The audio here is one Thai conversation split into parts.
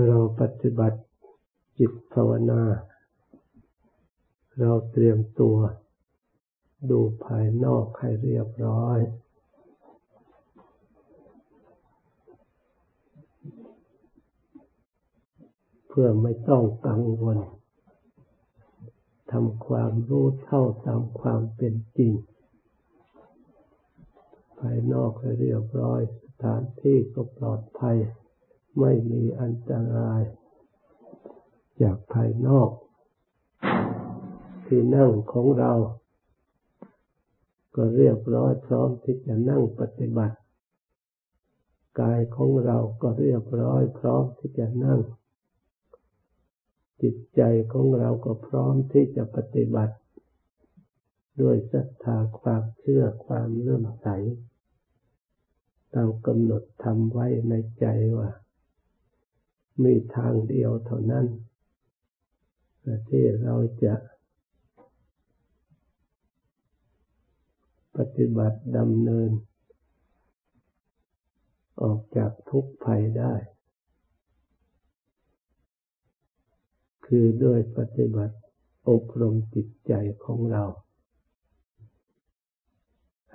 เราปฏิบัติจิตภาวนา เราเตรียมตัว ดูภายนอกให้เรียบร้อย เพื่อไม่ต้องกังวลทำความรู้เท่าตามความเป็นจริง ภายนอกให้เรียบร้อย สถานที่ก็ปลอดภัย ไม่มีอันตราย จากภายนอก ที่นั่งของเรา ก็เรียบร้อยพร้อมที่จะนั่งปฏิบัติ กายของเราก็เรียบร้อยพร้อมที่จะนั่ง จิตใจของเราก็พร้อมที่จะปฏิบัติ ด้วยศรัทธาความเชื่อความเลื่อมใสตามกำหนดทำไว้ในใจว่า มีทางเดียวเท่านั้นที่เราจะปฏิบัติดำเนิน ออกจากทุกภัยได้ คือด้วยปฏิบัติอบรมจิตใจของเรา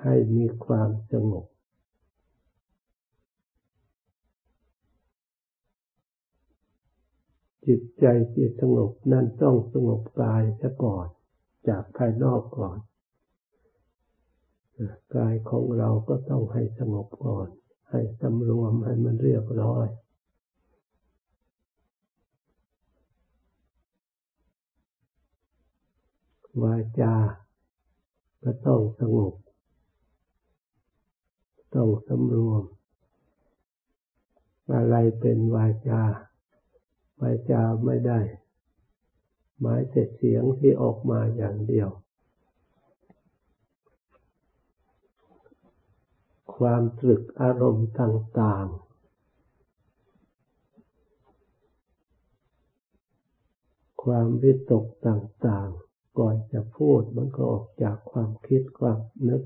ให้มีความสงบ จิตใจที่สงบนั่นต้องสงบกายซะก่อน จากภายนอกก่อนกายของเราก็ต้องให้สงบก่อน ให้สำรวมให้มันเรียบร้อย วาจาก็ต้องสงบ ต้องสำรวม อะไรเป็นวาจา วาจาไม่ได้ หมายแต่เสียงที่ออกมาอย่างเดียว ความตรึกอารมณ์ต่าง ๆความวิตกต่างๆ ก่อนจะพูดมันก็ออกจากความคิดความนึก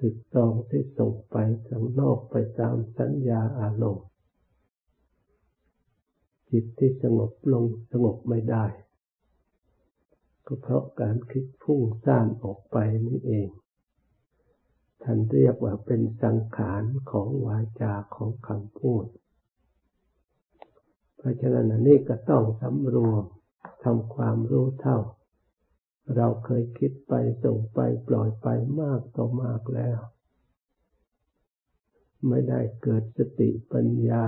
ติดตองที่ส่งไปข้างนอกไปตามสัญญาอารมณ์ จิตที่สงบลงสงบไม่ได้ ก็เพราะการคิดพุ่งซ่านออกไปนี่เอง ท่านเรียกว่าเป็นสังขารของวาจาของคำพูด เพราะฉะนั้นนี่ก็ต้องสำรวมทำความรู้เท่า เราเคยคิดไปส่งไปปล่อยไปมากต่อมากแล้ว ไม่ได้เกิดสติปัญญา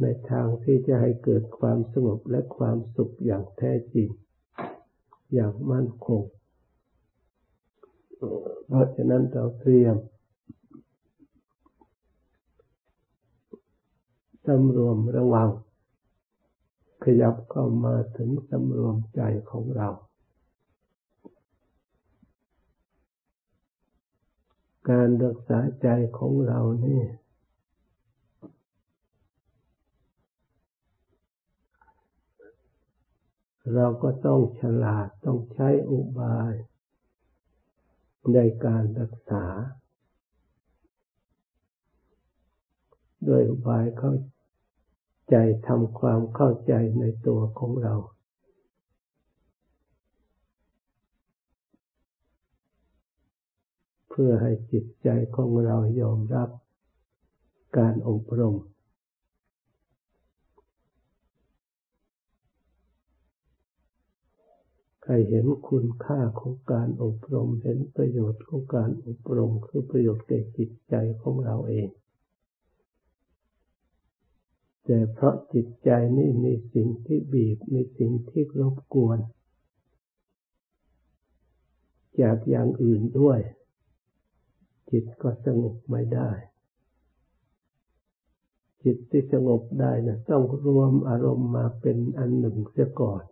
ในทางที่จะให้เกิดความสงบและความสุขอย่างแท้จริง อย่างมั่นคง เพราะฉะนั้นเราเตรียมสำรวมระวัง ขยับเข้ามาถึงสำรวมใจของเรา การรักษาใจของเรานี่ เราก็ต้องฉลาดต้องใช้อุบายในการรักษา โดยอุบายเข้าใจทำความเข้าใจในตัวของเรา เพื่อให้จิตใจของเรายอมรับการอบรม ให้เห็นคุณค่าของการอบรม เห็นประโยชน์ของการอบรมคือประโยชน์แก่จิตใจของเราเอง แต่เพราะจิตใจนี่มีสิ่งที่บีบ มีสิ่งที่รบกวน จากอย่างอื่นด้วย จิตก็สงบไม่ได้ จิตที่สงบได้นะต้องรวมอารมณ์มาเป็นอันหนึ่งเสียก่อน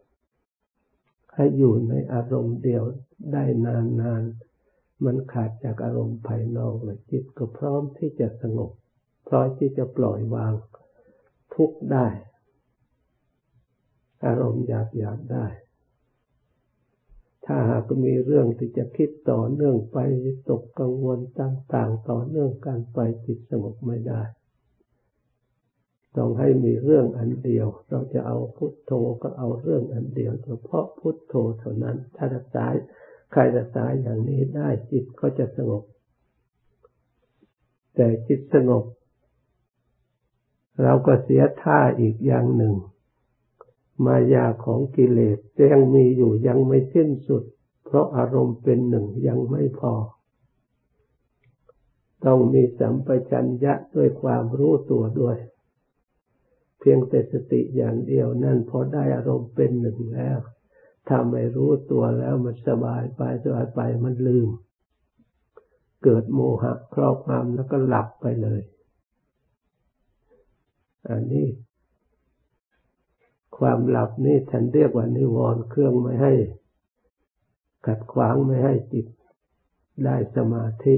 ให้อยู่ในอารมณ์เดียวได้นานๆ มันขาดจากอารมณ์ภายนอกเลยจิตก็พร้อมที่จะสงบ พร้อมที่จะปล่อยวางทุกได้ อารมณ์หยาบหยาบได้ ถ้าหากมีเรื่องที่จะคิดต่อเนื่องไปตกกังวลต่าง ๆ ต่อเนื่องกันไปจิตสงบไม่ได้ ต้องให้มีเรื่องอันเดียว เราจะเอาพุทโธก็เอาเรื่องอันเดียวเฉพาะพุทโธเท่านั้น ถ้ารักษาใครรักษาอย่างนี้ได้จิตก็จะสงบ แต่จิตสงบ เราก็เสียท่าอีกอย่างหนึ่ง มายาของกิเลสยังมีอยู่ยังไม่สิ้นสุด เพราะอารมณ์เป็นหนึ่งยังไม่พอต้องมีสัมปชัญญะด้วยความรู้ตัวด้วย เพียงแต่สติอย่างเดียวนั่นพอได้อารมณ์เป็นหนึ่งแล้วถ้าไม่รู้ตัวแล้วมันสบายไปสบายไปมันลืม เกิดโมหะครอบงำแล้วก็หลับไปเลย อันนี้ ความหลับนี่ฉันเรียกว่านิวรณ์เครื่องไม่ให้ ขัดขวางไม่ให้จิตได้สมาธิ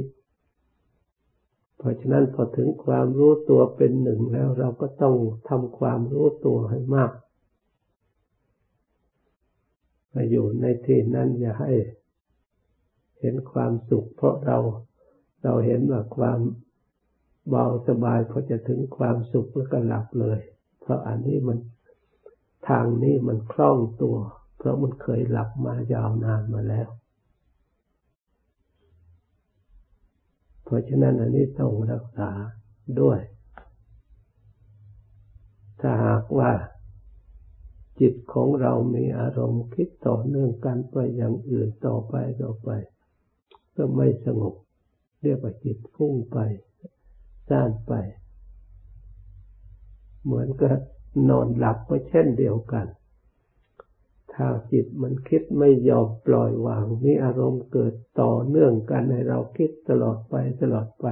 เพราะฉะนั้นพอถึงความรู้ตัวเป็นหนึ่งแล้ว เราก็ต้องทำความรู้ตัวให้มากมาอยู่ในที่นั้นอย่าให้เห็นความสุข เพราะเราเราเห็นว่าความเบาสบายพอจะถึงความสุขแล้วก็หลับเลย เพราะอันนี้มันทางนี้มันคล่องตัว เพราะมันเคยหลับมายาวนานมาแล้ว เพราะฉะนั้นอันนี้ต้องรักษาด้วย ถ้าหากว่าจิตของเรามีอารมณ์คิดต่อเนื่องกันไปอย่างอื่นต่อไปต่อไป ก็ไม่สงบ เรียกว่าจิตพุ่งไปซ่านไป เหมือนกับนอนหลับก็เช่นเดียวกัน ถ้าจิตมันคิดไม่ยอมปล่อยวางมีอารมณ์เกิดต่อเนื่องกันในเราคิดตลอดไปตลอดไป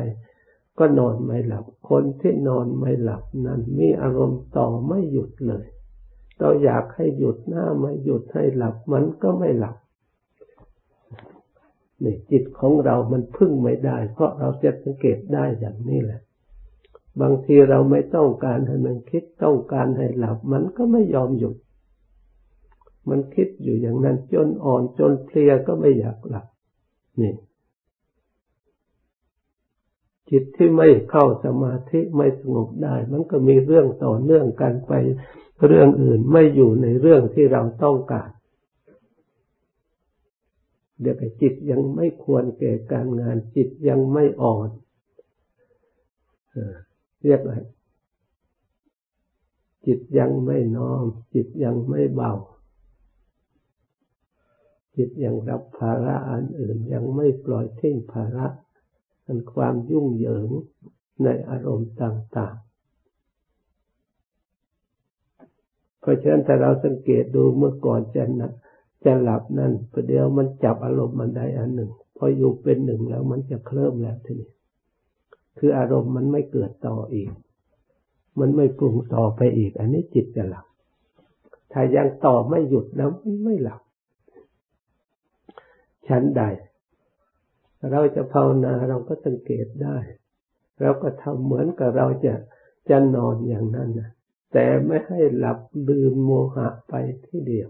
ก็นอนไม่หลับ คนที่นอนไม่หลับนั้นมีอารมณ์ต่อไม่หยุดเลย เราอยากให้หยุดหน้าไม่หยุดให้หลับมันก็ไม่หลับนี่จิตของเรามันพึ่งไม่ได้ เพราะเราจะสังเกตได้อย่างนี้แหละ บางทีเราไม่ต้องการให้มันคิดต้องการให้หลับ มันก็ไม่ยอมหยุด มันคิดอยู่อย่างนั้นจนอ่อนจนเพลียก็ไม่อยากหลับนี่จิตที่ไม่เข้าสมาธิไม่สงบได้ มันก็มีเรื่องต่อเนื่องกันไปเรื่องอื่นไม่อยู่ในเรื่องที่เราต้องการเดี๋ยวจิตยังไม่ควรแก่การงานจิตยังไม่อ่อนเรียกอะไรจิตยังไม่น้อม จิตยังไม่เบา จิตยังรับภาระอันอื่นยังไม่ปล่อยทิ้งภาระอันความยุ่งเหยิงในอารมณ์ต่างๆ เพราะฉะนั้นแต่เราสังเกตดูเมื่อก่อนจะนะจะหลับนั่นประเดี๋ยวมันจับอารมณ์มันใดอันหนึ่ง พออยู่เป็นหนึ่งแล้วมันจะเคลิ้มแล้วทีนี้ คืออารมณ์มันไม่เกิดต่ออีก มันไม่ปรุงต่อไปอีก อันนี้จิตจะหลับ ถ้ายังต่อไม่หยุดแล้วไม่หลับ ชั้นใด เราจะภาวนาเราก็สังเกตได้ เราก็ทำเหมือนกับเราจะจะนอนอย่างนั้นนะแต่ไม่ให้หลับลืมโมหะไปที่เดียว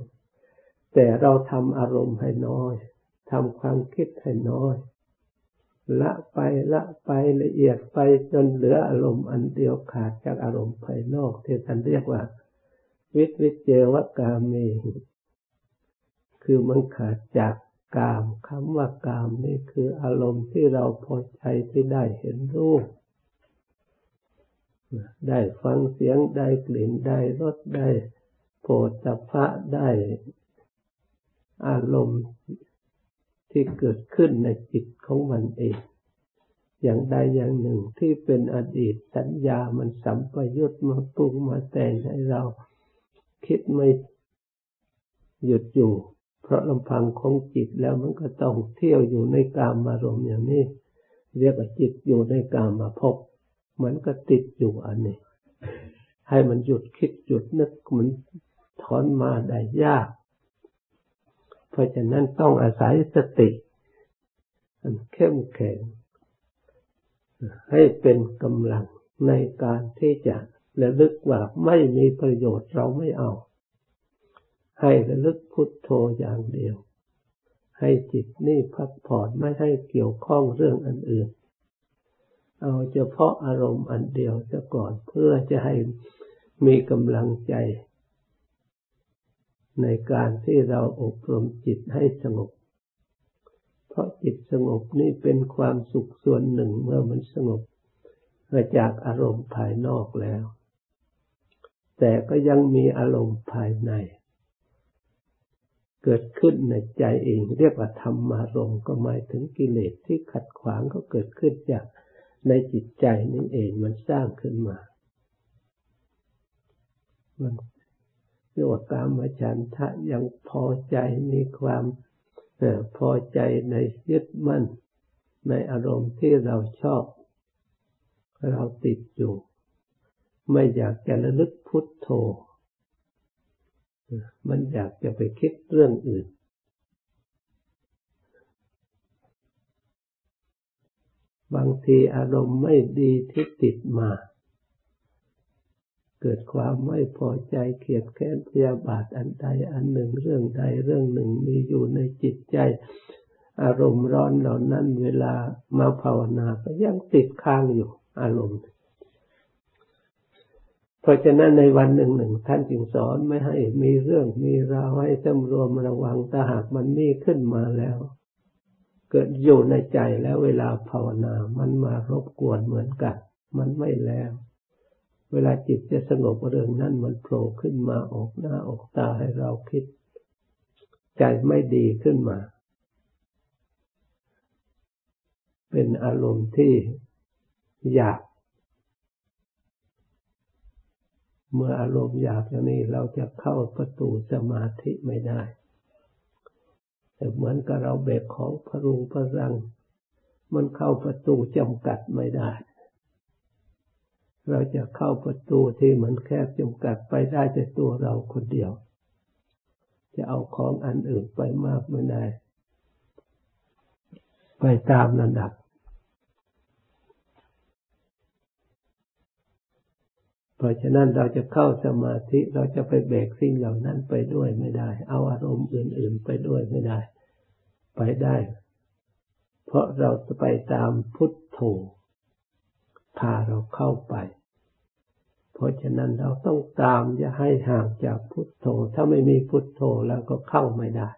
แต่เราทำอารมณ์ให้น้อยทำความคิดให้น้อย ละไปละไปละเอียดไปจนเหลืออารมณ์อันเดียวขาดจากอารมณ์ภายนอกที่ท่านเรียกว่า วิวิเจวกาเมคือมันขาดจาก กามคำว่ากามนี่คืออารมณ์ที่เราพอใจที่ได้เห็นรูป ได้ฟังเสียงได้กลิ่นได้รสได้โผฏฐัพพะได้อารมณ์ที่เกิดขึ้นในจิตของมันเอง อย่างใดอย่างหนึ่งที่เป็นอดีตสัญญามันสัมปยุตมาปรุงมาแต่งให้เราคิดไม่หยุดอยู่ เพราะลำพังของจิตแล้วมันก็ต้องเที่ยวอยู่ในกามอารมณ์อย่างนี้ เรียกว่าจิตอยู่ในกามมาพบมันก็ติดอยู่อันนี้ ให้มันหยุดคิดหยุดนึกมันถอนมาได้ยาก เพราะฉะนั้นต้องอาศัยสติอันเข้มแข็ง ให้เป็นกำลังในการที่จะระลึกว่าไม่มีประโยชน์เราไม่เอา ให้ระลึกพุทโธอย่างเดียว ให้จิตนี่พักผ่อนไม่ให้เกี่ยวข้องเรื่องอันอื่น เอาเฉพาะอารมณ์อันเดียวซะก่อนเพื่อจะให้มีกำลังใจ ในการที่เราอบรมจิตให้สงบ เพราะจิตสงบนี่เป็นความสุขส่วนหนึ่งเมื่อมันสงบมาจากอารมณ์ภายนอกแล้ว แต่ก็ยังมีอารมณ์ภายใน เกิดขึ้นในใจเอง เรียกว่าธรรมารมณ์ก็หมายถึงกิเลสที่ขัดขวางก็เกิดขึ้นจากในจิตใจนั่นเองมันสร้างขึ้นมา มันเรียกว่าการมฉันทะยังพอใจมีความพอใจในยึดมั่น ในอารมณ์ที่เราชอบ เราติดอยู่ ไม่อยากจะระลึกพุทโธ มันอยากจะไปคิดเรื่องอื่น บางทีอารมณ์ไม่ดีที่ติดมา เกิดความไม่พอใจเขียดแค้นพยาบาทอันใดอันหนึ่งเรื่องใดเรื่องหนึ่งมีอยู่ในจิตใจ อารมณ์ร้อนเหล่านั้นเวลามาภาวนาก็ยังติดค้างอยู่อารมณ์ เพราะฉะนั้นในวันหนึ่งหนึ่งท่านจึงสอนไม่ให้มีเรื่องมีราวให้จำรวมระวังถ้าหากมันมีขึ้นมาแล้ว เกิดอยู่ในใจแล้วเวลาภาวนา มันมารบกวนเหมือนกัน มันไม่แล้ว เวลาจิตจะสงบเรื่องนั้นมันโผล่ขึ้นมาออกหน้าออกตาให้เราคิด ใจไม่ดีขึ้นมา เป็นอารมณ์ที่อยาก เมื่ออารมณ์อยากอย่างนี้เราจะเข้าประตูสมาธิไม่ได้แต่เหมือนกับเราเบกของพรุงพรัง มันเข้าประตูจำกัดไม่ได้ เราจะเข้าประตูที่มันแคบจำกัดไปได้แต่ตัวเราคนเดียว จะเอาของอันอื่นไปมากไม่ได้ ไปตามระดับ ราะฉะนั้นเราจะเข้าสมาธิเราจะไปแบกสิ่งเหล่านั้นไปด้วยไม่ได้ เอาอารมณ์อื่น ๆ ไปด้วยไม่ได้ ไปได้ เพราะเราจะไปตามพุทโธพาเราเข้าไป เพราะฉะนั้นเราต้องตามอย่าให้ห่างจากพุทโธ ถ้าไม่มีพุทโธแล้วก็เข้าไม่ได้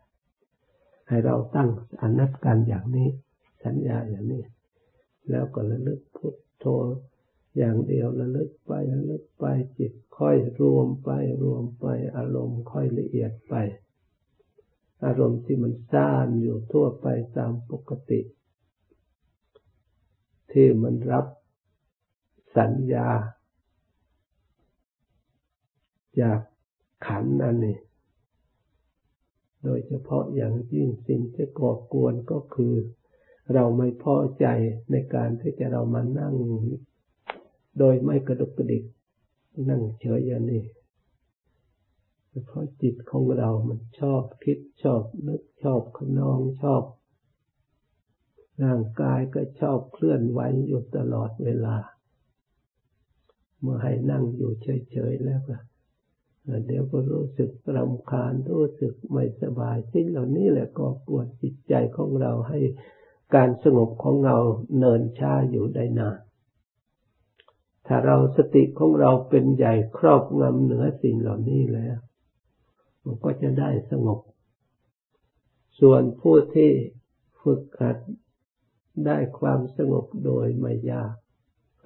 ให้เราตั้งอนัตกันอย่างนี้ สัญญาอย่างนี้ แล้วก็ระลึกพุทโธ อย่างเดียวระลึกไประลึกไปจิตค่อยรวมไปรวมไปอารมณ์ค่อยละเอียดไป อารมณ์ที่มันซ่านอยู่ทั่วไปตามปกติ ที่มันรับสัญญา จากขันนั่นนี่โดยเฉพาะอย่างยิ่งสิ่งที่ก่อกวนก็คือ เราไม่พอใจในการที่จะเรามานั่ง โดยไม่กระดุกกระดิกนั่งเฉยอย่างนี้เพราะจิตของเรามันชอบคิดชอบนึกชอบขนองชอบ ร่างกายก็ชอบเคลื่อนไหวอยู่ตลอดเวลา เมื่อให้นั่งอยู่เฉยๆแล้วก็เดี๋ยวก็รู้สึกรำคาญรู้สึกไม่สบายสิ่งเหล่านี้แหละก็กวนจิตใจของเราให้การสงบของเราเนินช้าอยู่ได้นาน ถ้าเราสติของเราเป็นใหญ่ครอบงำเหนือสิ่งเหล่านี้แล้ว มันก็จะได้สงบ ส่วนผู้ที่ฝึกหัดได้ความสงบโดยไม่ยาก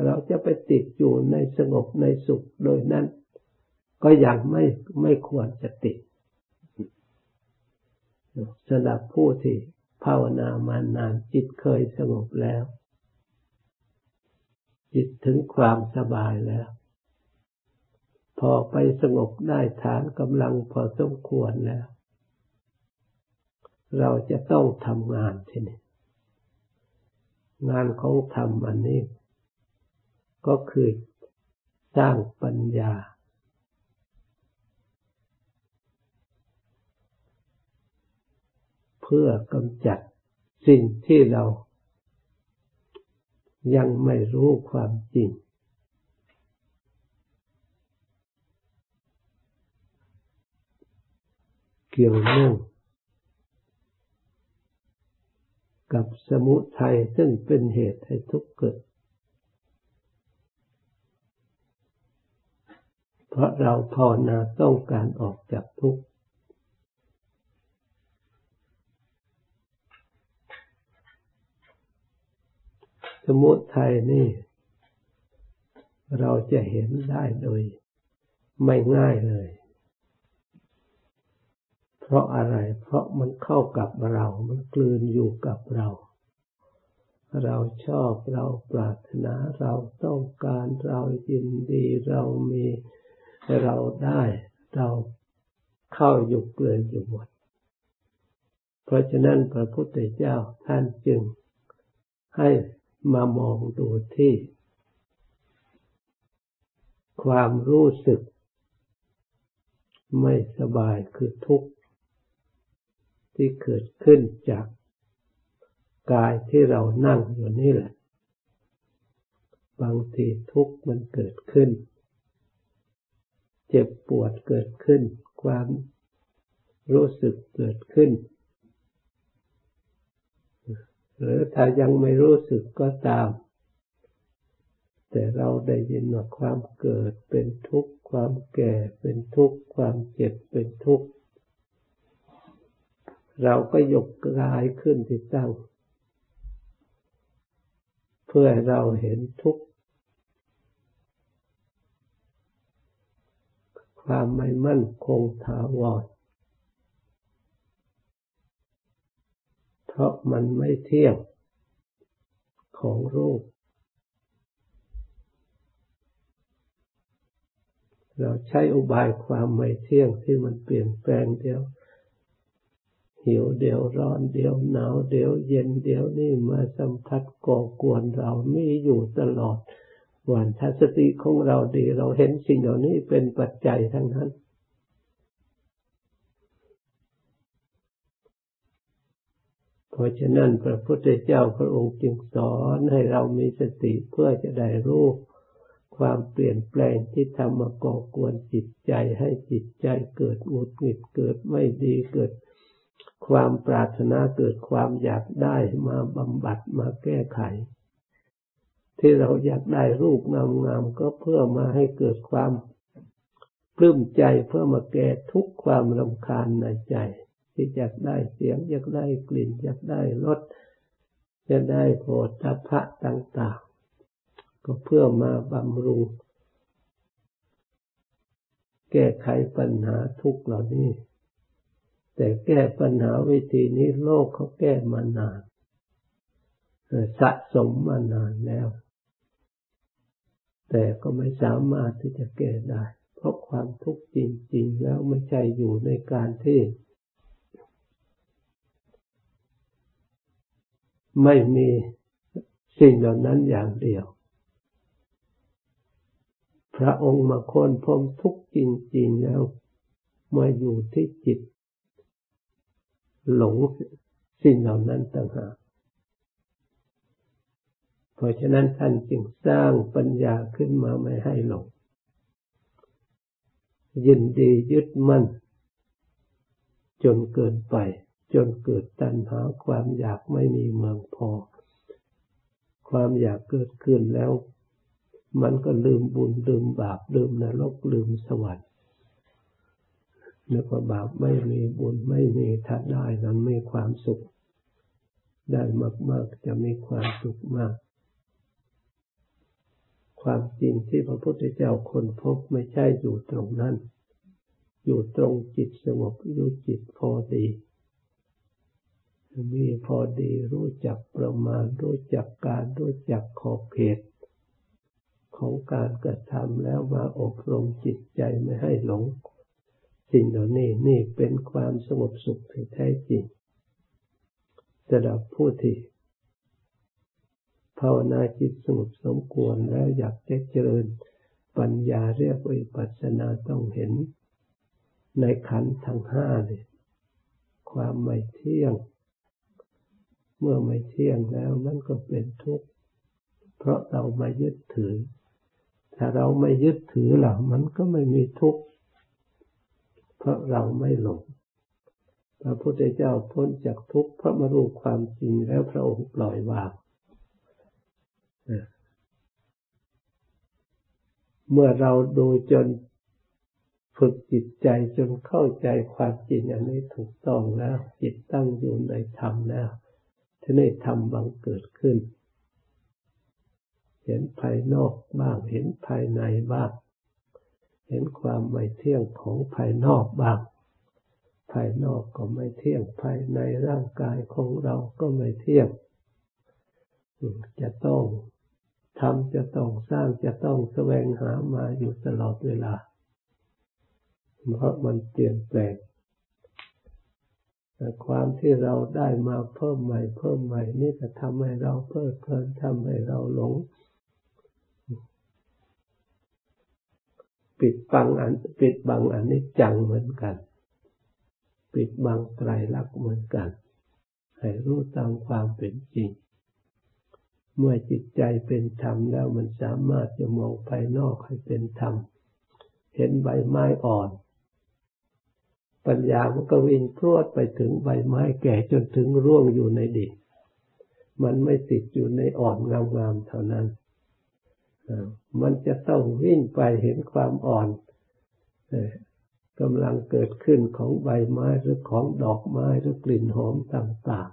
เราจะไปติดอยู่ในสงบในสุขโดยนั้น ก็ยังไม่ไม่ควรจะติดสำหรับผู้ที่ภาวนามานานจิตเคยสงบแล้ว จิตถึงความสบายแล้ว พอไปสงบได้ฐานกำลังพอสมควรแล้ว เราจะต้องทำงานทีนี้งานของธรรมอันนี้ ก็คือสร้างปัญญา เพื่อกำจัดสิ่งที่เรา ยังไม่รู้ความจริง เกี่ยวเนื่องกับสมุทัยซึ่งเป็นเหตุให้ทุกข์เกิด เพราะเราภาวนาต้องการออกจากทุกข์ สมุทัยนี่ เราจะเห็นได้โดยไม่ง่ายเลย เพราะอะไร เพราะมันเข้ากับเรา มันกลืนอยู่กับเรา เราชอบเราปรารถนาเราต้องการเรายินดีเรามีเราได้เราเข้าอยู่เกลืนอยู่หมด เพราะฉะนั้นพระพุทธเจ้าท่านจึงให้ มามองดูที่ ความรู้สึก ไม่สบายคือทุกข์ ที่เกิดขึ้นจากกายที่เรานั่งอยู่นี่แหละ บางทีทุกข์มันเกิดขึ้น เจ็บปวดเกิดขึ้น ความรู้สึกเกิดขึ้น หรือถ้ายังไม่รู้สึกก็ตาม แต่เราได้ยินว่าความเกิดเป็นทุกข์ ความแก่เป็นทุกข์ ความเจ็บเป็นทุกข์ เราก็ยกกายขึ้นที่ตั้ง เพื่อเราเห็นทุกข์ ความไม่มั่นคงถาวร ราะมันไม่เที่ยงของรูป เราใช้อุบายความไม่เที่ยงที่มันเปลี่ยนแปลงเดียวหิวเดียวร้อนเดียวหนาวเดียวเย็นเดียวนี่มาสัมผัสก่อกวนเรามีอยู่ตลอดวันถ้าสติของเราดี เราเห็นสิ่งเหล่านี้เป็นปัจจัยทั้งนั้น ราะฉะนั้นพระพุทธเจ้าพระองค์จึงสอนให้เรามีสติเพื่อจะได้รู้ความเปลี่ยนแปลงที่ทำมาก่อกวนจิตใจให้จิตใจเกิดหงุดหงิดเกิดไม่ดีเกิด ความปรารถนาเกิดความอยากได้มาบำบัดมาแก้ไข ที่เราอยากได้รูปงามๆก็เพื่อมาให้เกิดความปลื้มใจเพื่อมาแก้ทุกความรำคาญในใจ ที่อยากได้เสียงอยากได้กลิ่นอยากได้รสจะได้โผฏฐัพพะต่าง ๆ ก็เพื่อมาบำรุง แก้ไขปัญหาทุกเหล่านี้ แต่แก้ปัญหาวิธีนี้โลกเขาแก้มานานสะสมมานานแล้ว แต่ก็ไม่สามารถที่จะแก้ได้ เพราะความทุกข์จริง ๆ แล้วไม่ใช่อยู่ในการที่ ไม่มีสิ่งเหล่านั้นอย่างเดียว พระองค์มาค้นพบทุกจริงๆแล้ว มาอยู่ที่จิต หลงสิ่งเหล่านั้นต่างหากเพราะฉะนั้นท่านจึงสร้างปัญญาขึ้นมาไม่ให้หลง ยินดียึดมั่น จนเกินไป จนเกิดตัณหาความอยากไม่มีเมืองพอ ความอยากเกิดขึ้นแล้ว มันก็ลืมบุญลืมบาปลืมนรกลืมสวรรค์นึกว่าบาปไม่มีบุญไม่มีถ้าได้นั้นมีความสุข ได้มาก ๆ จะมีความสุขมาก ความจริงที่พระพุทธเจ้าคนพบไม่ใช่อยู่ตรงนั้น อยู่ตรงจิตสงบอยู่จิตพอดี มีพอดีรู้จักประมาณ รู้จักการรู้จักขอบเขต ของการกระทำแล้วมาอบรมจิตใจไม่ให้หลง สิ่งเหล่านี้นี่เป็นความสงบสุขที่แท้จริงสำหรับผู้ที่ภาวนาจิตสงบสมควรแล้วอยากจะเจริญปัญญาเรียกวิปัสสนาต้องเห็น ในขันธ์ทั้งห้าเลยความไม่เที่ยง เมื่อไม่เที่ยงแล้วนั่นก็เป็นทุกข์เพราะเราไมายึดถือ ถ้าเราไม่ยึดถือหล่ะมันก็ไม่มีทุกข์เพราะเราไม่หลงพระพุทธเจ้าพ้นจากทุกข์เพราะมารู้ความจริงแล้วพระองค์ปล่อยวางเมื่อเราดูจนฝึกจิตใจจนเข้าใจความจริงอันนี้ถูกต้องแล้ว จิตตั้งอยู่ในธรรมแล้ว ทีนี้ธรรมบังเกิดขึ้น เห็นภายนอกบ้าง เห็นภายในบ้าง เห็นความไม่เที่ยงของภายนอกบ้าง ภายนอกก็ไม่เที่ยง ภายในร่างกายของเราก็ไม่เที่ยง จะต้องทำจะต้องสร้างจะต้องแสวงหามาอยู่ตลอดเวลา เพราะมันเปลี่ยนแปลง แต่ความที่เราได้มาเพิ่มใหม่เพิ่มใหม่นี่จะทำให้เราเพลิดเพลินทำให้เราหลง ปิดบังอันปิดบังอันนี้จังเหมือนกัน ปิดบังไตรลักษณ์เหมือนกัน ให้รู้ตามความเป็นจริง เมื่อจิตใจเป็นธรรมแล้วมันสามารถจะมองภายนอกให้เป็นธรรม เห็นใบไม้อ่อน ปัญญามันก็วิ่งพรวดไปถึงใบไม้แก่จนถึงร่วงอยู่ในดินมันไม่ติดอยู่ในอ่อนงามๆเท่านั้น มันจะต้องวิ่งไปเห็นความอ่อนกำลังเกิดขึ้นของใบไม้หรือของดอกไม้หรือกลิ่นหอมต่าง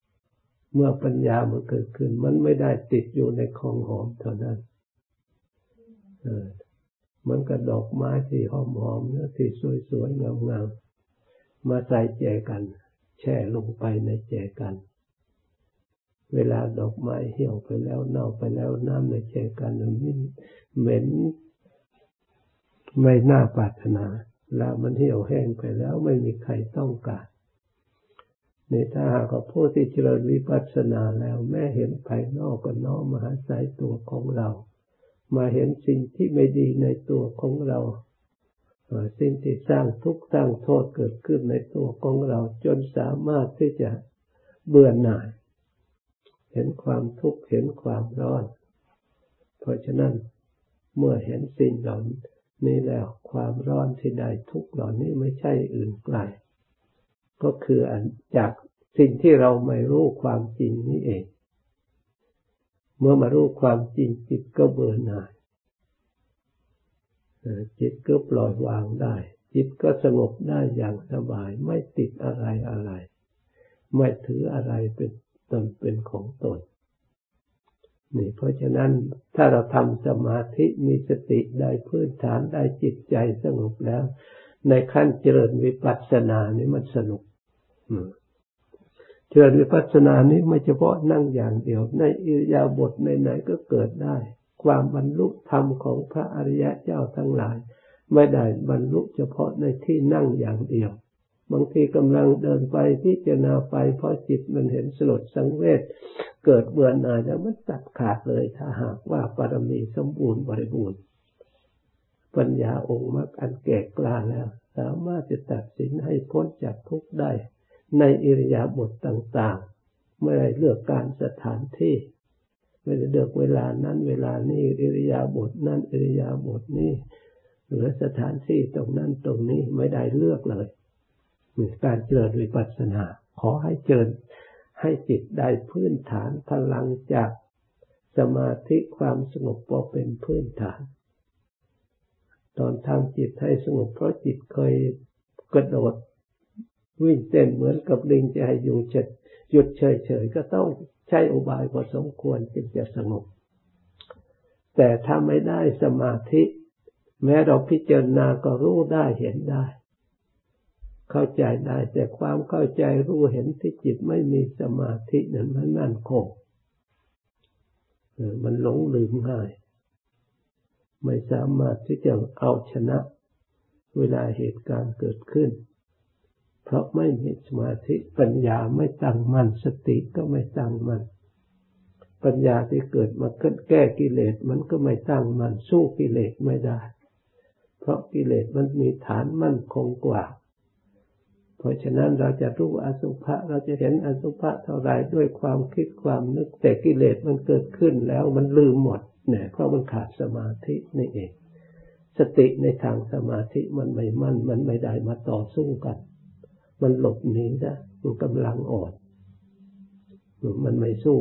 ๆ เมื่อปัญญามันเกิดขึ้น มันไม่ได้ติดอยู่ในของหอมเท่านั้น มันก็ดอกไม้ที่หอมๆเนื้อที่สวยๆงามๆมาใส่แจกัน แช่ลงไปในแจกัน เวลาดอกไม้เหี่ยวไปแล้วเน่าไปแล้วน้ำในแจกันมันเหม็นไม่น่าปรารถนา แล้วมันเหี่ยวแห้งไปแล้วไม่มีใครต้องการในถ้าหากผู้ที่เจริญวิปัสสนาแล้วแม้เห็นภายนอกก็น้อมมหาสายตัวของเรา มาเห็นสิ่งที่ไม่ดีในตัวของเราสิ่งที่สร้างทุกข์สร้างโทษเกิดขึ้นในตัวของเรา จนสามารถที่จะเบื่อหน่าย เห็นความทุกข์เห็นความร้อน เพราะฉะนั้นเมื่อเห็นสิ่งเหล่านี้แล้วความร้อนที่ได้ทุกข์เหล่านี้ไม่ใช่อื่นไกลก็คืออันจากสิ่งที่เราไม่รู้ความจริงนี้เอง เมื่อมารู้ความจริงจิตก็เบื่อหน่ายจิตก็ปล่อยวางได้ จิตก็สงบได้อย่างสบาย ไม่ติดอะไรอะไร ไม่ถืออะไรเป็นตนเป็นของตนนี่เพราะฉะนั้นถ้าเราทำสมาธิมีสติได้พื้นฐานได้จิตใจสงบแล้ว ในขั้นเจริญวิปัสสนานี่มันสนุก เจริญวิปัสสนานี้ไม่เฉพาะนั่งอย่างเดียว ในอิริยาบถไหนๆก็เกิดได้ ความบรรลุธรรมของพระอริยะเจ้าทั้งหลาย ไม่ได้บรรลุเฉพาะในที่นั่งอย่างเดียว บางทีกำลังเดินไปพิจารณาไปเพราะจิตมันเห็นสลดสังเวชเกิดเบื่อหน่ายแล้วมันตัดขาดเลยถ้าหากว่าปรมีสมบูรณ์บริบูรณ์ปัญญาองค์มรรคอันแก่กล้าแล้ว สามารถจะตัดสินให้พ้นจากทุกข์ได้ ในอิริยาบถต่าง ๆ ไม่ได้เลือกการสถานที่ ไม่ได้เลือกเวลานั้นเวลานี้อิริยาบถนั้นอิริยาบถนี้หรือสถานที่ตรงนั้นตรงนี้ไม่ได้เลือกเลยการเจริญวิปัสสนา ขอให้เจริญให้จิตได้พื้นฐานพลังจากสมาธิความสงบพอเป็นพื้นฐาน ตอนทำจิตให้สงบเพราะจิตเคยกระโดด วิ่งเต้นเหมือนกับลิงจะให้ยู่เฉยหยุดเฉยๆก็ต้องใช้อุบายพอสมควรจึงจะสงบ แต่ถ้าไม่ได้สมาธิ แม้เราพิจารณาก็รู้ได้เห็นได้ เข้าใจได้แต่ความเข้าใจรู้เห็นที่จิตไม่มีสมาธินั้นมันมั่นคงมันหลงลืมง่าย ไม่สามารถที่จะเอาชนะ เวลาเหตุการณ์เกิดขึ้น เพราะไม่มีสมาธิปัญญาไม่ตั้งมัน่นสติก็ไม่ตั้งมัน่นปัญญาที่เกิดมาแก้กิเลสมันก็ไม่ตั้งมัน่นสู้กิเลสไม่ได้ เพราะกิเลสมันมีฐานมั่นคงกว่า เพราะฉะนั้นเราจะรู้อสุภะเราจะเห็นอสุภะเท่าไรด้วยความคิดความนึกแต่กิเลสมันเกิดขึ้นแล้วมันลืมหมดเนี่ยเพราะมันขาดสมาธินี่เอง สติในทางสมาธิมันไม่มั่น มันไม่ได้มาต่อสู้กัน มันหลบหนีได้มันกำลังอ่อน มันไม่สู้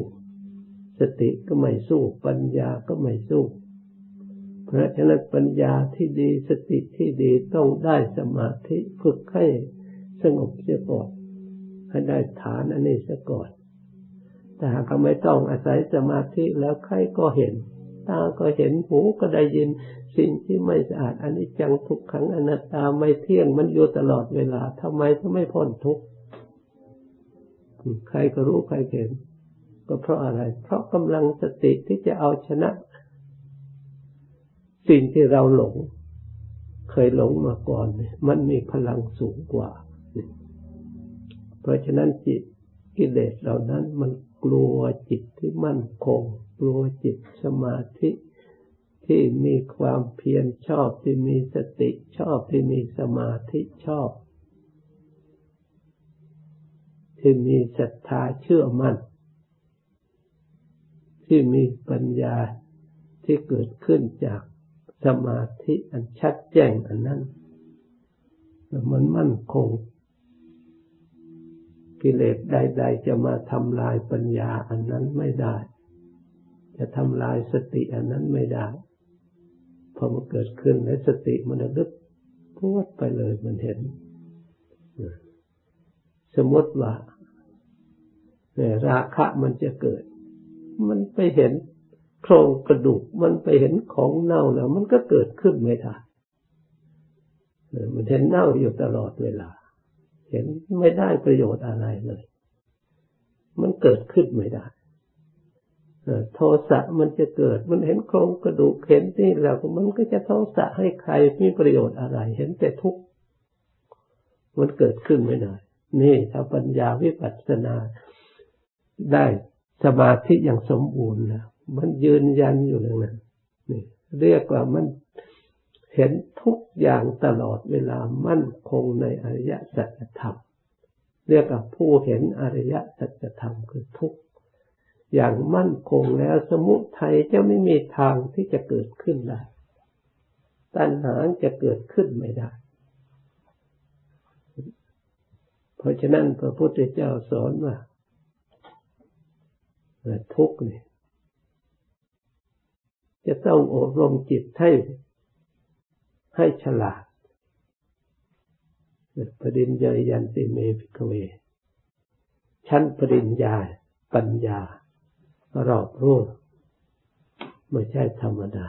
สติก็ไม่สู้ ปัญญาก็ไม่สู้ เพราะฉะนั้นปัญญาที่ดีสติที่ดีต้องได้สมาธิฝึกให้สงบเสียก่อนให้ได้ฐานอันนี้เสียก่อนแต่หากไม่ต้องอาศัยสมาธิแล้วใครก็เห็น ตาก็เห็นหูก็ได้ยินสิ่งที่ไม่สะอาดอันนี้จังทุกขังอนัตตาไม่เที่ยงมันอยู่ตลอดเวลาทำไมถึงไม่พ้นทุกข์ใครก็รู้ใครเห็น ก็เพราะอะไร เพราะกำลังสติที่จะเอาชนะ สิ่งที่เราหลง เคยหลงมาก่อนมันมีพลังสูงกว่า เพราะฉะนั้นจิตกิเลสเหล่านั้นมัน ลัวจิตที่มั่นคง กลัวจิตสมาธิที่มีความเพียรชอบที่มีสติชอบที่มีสมาธิชอบ ที่มีศรัทธาเชื่อมั่น ที่มีปัญญาที่เกิดขึ้นจากสมาธิอันชัดแจ้งอันนั้นมันมั่นคง กิเลสใด ๆ จะมาทำลายปัญญาอันนั้นไม่ได้ จะทำลายสติอันนั้นไม่ได้พอมันเกิดขึ้นในสติมันระลึกพูดไปเลยมันเห็น สมมติว่าราคะมันจะเกิด มันไปเห็นโครงกระดูก มันไปเห็นของเน่าแล้ว มันก็เกิดขึ้นไม่ได้มันเห็นเน่าอยู่ตลอดเวลา เห็นไม่ได้ประโยชน์อะไรเลย มันเกิดขึ้นไม่ได้โทสะมันจะเกิด มันเห็นโครงกระดูกเห็นนี่แล้วมันก็จะโทสะให้ใครมีประโยชน์อะไร เห็นแต่ทุกข์มันเกิดขึ้นไม่ได้นี่ถ้าปัญญาวิปัสสนา ได้สมาธิอย่างสมบูรณ์แล้วมันยืนยันอยู่อย่างนั้นนี่เรียกว่ามัน เห็นทุกอย่างตลอดเวลามั่นคงในอริยสัจธรรมเรียกว่าผู้เห็นอริยสัจธรรมคือทุกข์อย่างมั่นคงแล้วสมุทัยจะไม่มีทางที่จะเกิดขึ้นได้ ตัณหาจะเกิดขึ้นไม่ได้ เพราะฉะนั้นพระพุทธเจ้าสอนว่าทุกข์นี่จะต้องอบรมจิตให้ ให้ฉลาดปริญญายันติเมพิกเว ชั้นปริญญาปัญญา รอบรู้ไม่ใช่ธรรมดา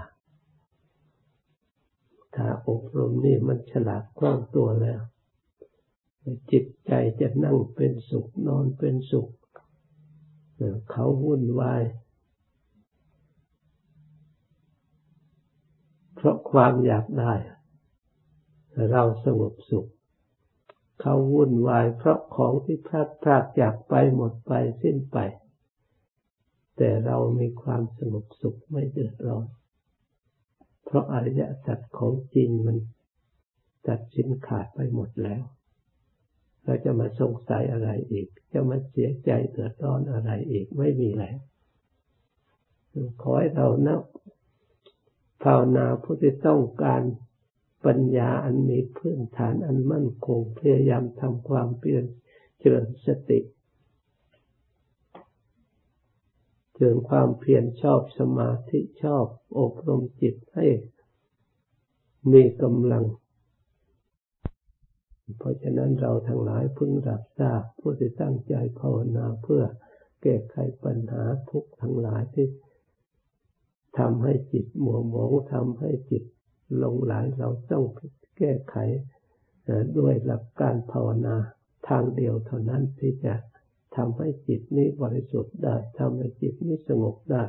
ถ้าอบรมนี่มันฉลาดกว้างตัวแล้ว จิตใจจะนั่งเป็นสุขนอนเป็นสุข เขาวุ่นวาย เพราะความอยากได้ เราสงบสุข เขาวุ่นวายเพราะของที่พลาดพลาดจากไปหมดไปสิ้นไป แต่เรามีความสงบสุขไม่เดือดร้อน เพราะอริยสัจของจริงมันตัดสินขาดไปหมดแล้ว เราจะมาสงสัยอะไรอีก จะมาเสียใจเดือดร้อนอะไรอีกไม่มีแล้วขอให้เรานะภาวนาผู้ที่ต้องการ ปัญญาอันมีพื้นฐานอันมั่นคงพยายามทำความเปลี่ยนเจริญสติเจรื่องความเพียรชอบสมาธิชอบอบรมจิตให้มีกำลัง เพราะฉะนั้นเราทั้งหลายพึงรับทราบผู้ที่ตั้งใจภาวนาเพื่อแก้ไขปัญหาทุกทั้งหลายที่ทำให้จิตหมัวหมองทำให้จิต ลงไหลเราต้องแก้ไขด้วยหลักการภาวนาทางเดียวเท่านั้นที่จะทำให้จิตนี้บริสุทธิ์ได้ทำให้จิตนี้สงบได้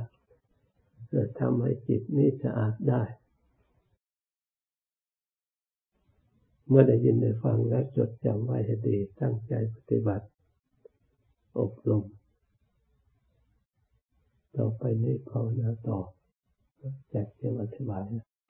ทำให้จิตนี้สะอาดได้ เมื่อได้ยินได้ฟังและจดจำไว้ให้ดีตั้งใจปฏิบัติ อบรม ต่อไปนี้ภาวนาต่อแจกเรียงอธิบายนะ